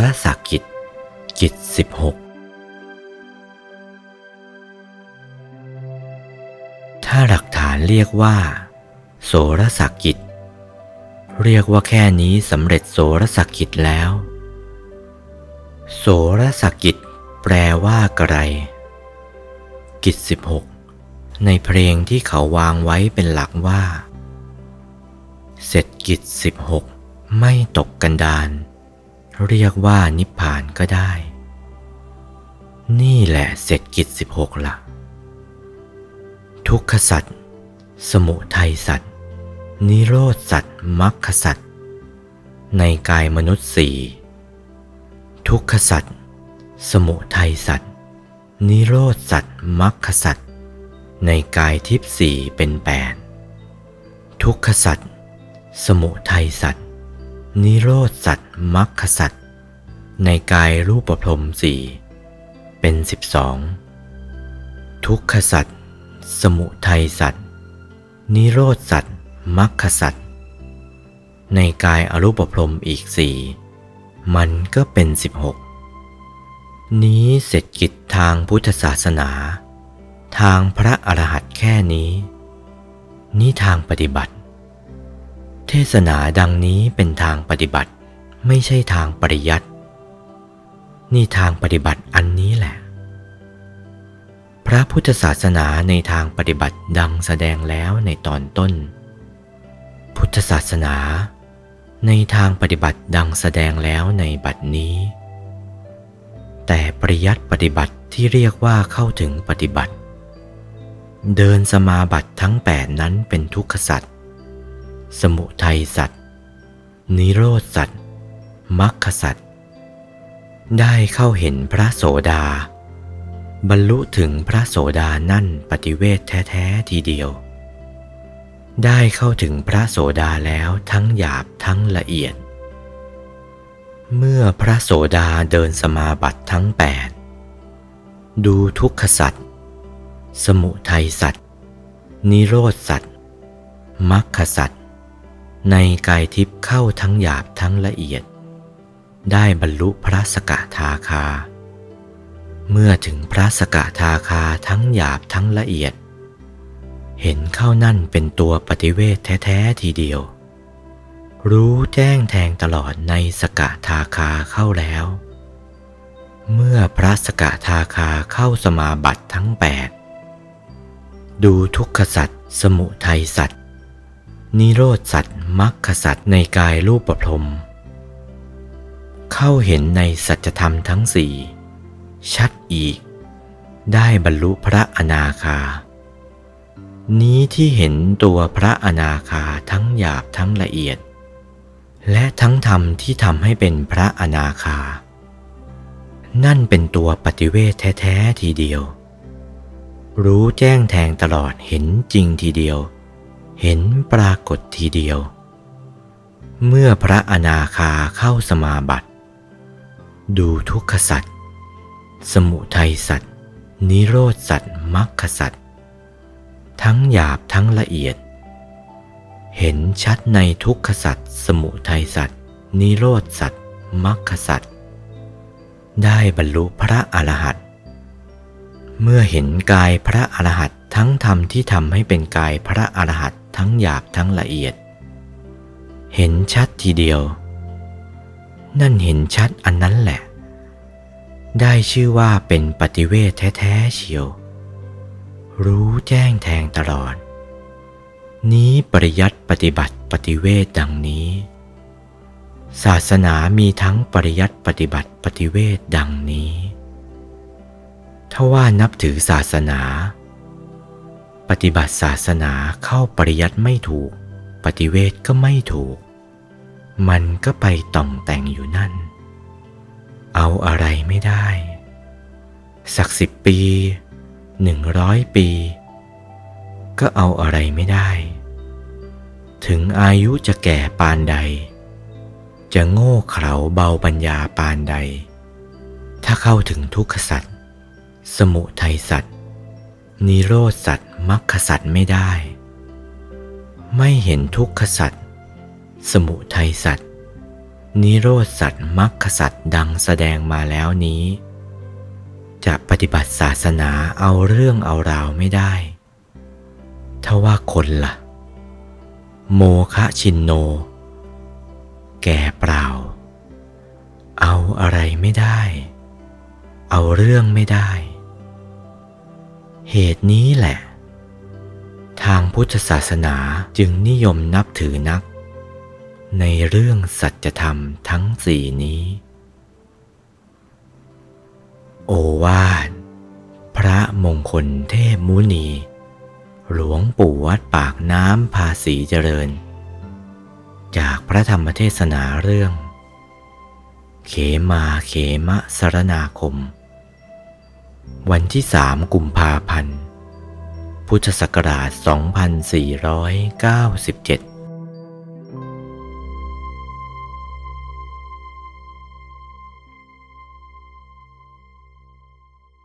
รสกิจ กิจสิบหกถ้าหลักฐานเรียกว่า โสรสกิจ เรียกว่าแค่นี้สำเร็จโสรสกิจแล้ว โสรสกิจ แปลว่าอะไรกิจสิบหกในเพลงที่เขาวางไว้เป็นหลักว่า เสร็จกิจสิบหกไม่ตกกันดาน เรียกว่านิพพานก็ได้ นี่แหละเสร็จกิจสิบหกละทุกขสัตว์สมุทัยสัตว์นิโรธสัตว์มรรคสัตว์ในกายมนุษย์สี่ทุกขสัตว์สมุทัยสัตว์นิโรธสัตว์มรรคสัตว์ในกายทิพย์สี่เป็นแปดทุกขสัตว์สมุทัยสัตว์ นิโรธสัตว์มรรคสัตว์ในกายรูปพรมสี่เป็นสิบสองทุกขสัตว์สมุทัยสัตว์นิโรธสัตว์มรรคสัตว์ในกายอรูปพรมอีกสี่มันก็เป็นสิบหกนี้เสร็จกิจทางพุทธศาสนา ทางพระอรหันต์แค่นี้ นี่ทางปฏิบัติ ทศนาดังนี้เป็นทางปฏิบัติ ไม่ใช่ทางปริยัตินี่ทางปฏิบัติอันนี้แหละ พระพุทธศาสนาในทางปฏิบัติดังแสดงแล้วในตอนต้น พุทธศาสนา ในทางปฏิบัติดังแสดงแล้วในบัดนี้ แต่ปริยัติปฏิบัติที่เรียกว่าเข้าถึงปฏิบัติ เดินสมาบัติทั้งแปดนั้นเป็นทุกขสัตว์ สมุทัยสัตว์ นิโรธสัตว์มรรคสัตว์ได้เข้าเห็นพระโสดา บรรลุถึงพระโสดานั่นปฏิเวทแท้ๆทีเดียว ได้เข้าถึงพระโสดาแล้วทั้งหยาบทั้งละเอียด เมื่อพระโสดาเดินสมาบัติทั้งแปดดูทุกขสัตว์สมุทัยสัตว์นิโรธสัตว์มรรคสัตว์ ในกายทิพย์เข้าทั้งหยาบทั้งละเอียด ได้บรรลุพระสกทาคา เมื่อถึงพระสกทาคาทั้งหยาบทั้งละเอียด เห็นเข้านั่นเป็นตัวปฏิเวทแท้ๆทีเดียว รู้แจ้งแทงตลอดในสกทาคาเข้าแล้ว เมื่อพระสกทาคาเข้าสมาบัติทั้งแปดดูทุกขสัตว์สมุทัยสัตว์ นิโรธสัตว์มรรคสัตว์ในกายรูปประพรม เข้าเห็นในสัจธรรมทั้งสี่ชัดอีก ได้บรรลุพระอนาคา นี้ที่เห็นตัวพระอนาคาทั้งหยาบทั้งละเอียด และทั้งธรรมที่ทำให้เป็นพระอนาคา นั่นเป็นตัวปฏิเวทแท้ ๆ ทีเดียว รู้แจ้งแทงตลอดเห็นจริงทีเดียว เห็นปรากฏทีเดียว เมื่อพระอนาคาเข้าสมาบัติ ดูทุกขสัตว์สมุทัยสัตว์นิโรธสัตว์มรรคสัตว์ทั้งหยาบทั้งละเอียด เห็นชัดในทุกขสัตว์สมุทัยสัตว์นิโรธสัตว์มรรคสัตว์ได้บรรลุพระอรหันต์เมื่อเห็นกายพระอรหันต์ทั้งธรรมที่ทำให้เป็นกายพระอรหันต์ ทั้งหยาบทั้งละเอียด เห็นชัดทีเดียว นั่นเห็นชัดอันนั้นแหละ ได้ชื่อว่าเป็นปฏิเวทแท้ๆเชียว รู้แจ้งแทงตลอด นี้ปริยัติปฏิบัติปฏิเวทดังนี้ ศาสนามีทั้งปริยัติปฏิบัติปฏิเวทดังนี้ ถ้าว่านับถือศาสนา ปฏิบัติศาสนาเข้าปริยัติไม่ถูก ปฏิเวทก็ไม่ถูก มันก็ไปต่องแต่งอยู่นั่น เอาอะไรไม่ได้ สักสิบปีหนึ่งร้อยปี ก็เอาอะไรไม่ได้ ถึงอายุจะแก่ปานใด จะโง่เขลาเบาปัญญาปานใด ถ้าเข้าถึงทุกขสัตว์สมุทัยสัตว์นิโรธสัตว์ มรรคสัตว์ไม่ได้ ไม่เห็นทุกขสัตว์สมุทัยสัตว์นิโรธสัตว์มรรคสัตว์ดังแสดงมาแล้วนี้ จะปฏิบัติศาสนาเอาเรื่องเอาราวไม่ได้ถ้าว่าคนละ่ะ โมคะชินโน แก่เปล่า เอาอะไรไม่ได้ เอาเรื่องไม่ได้ เหตุนี้แหละ ทางพุทธศาสนาจึงนิยมนับถือนัก ในเรื่องสัจธรรมทั้งสี่นี้ โอวาท พระมงคลเทพมุนี หลวงปู่วัดปากน้ำภาษีเจริญ จากพระธรรมเทศนาเรื่อง เขมาเขมะสรนาคม วันที่สามกุมภาพันธ์ พุทธศักราช 2497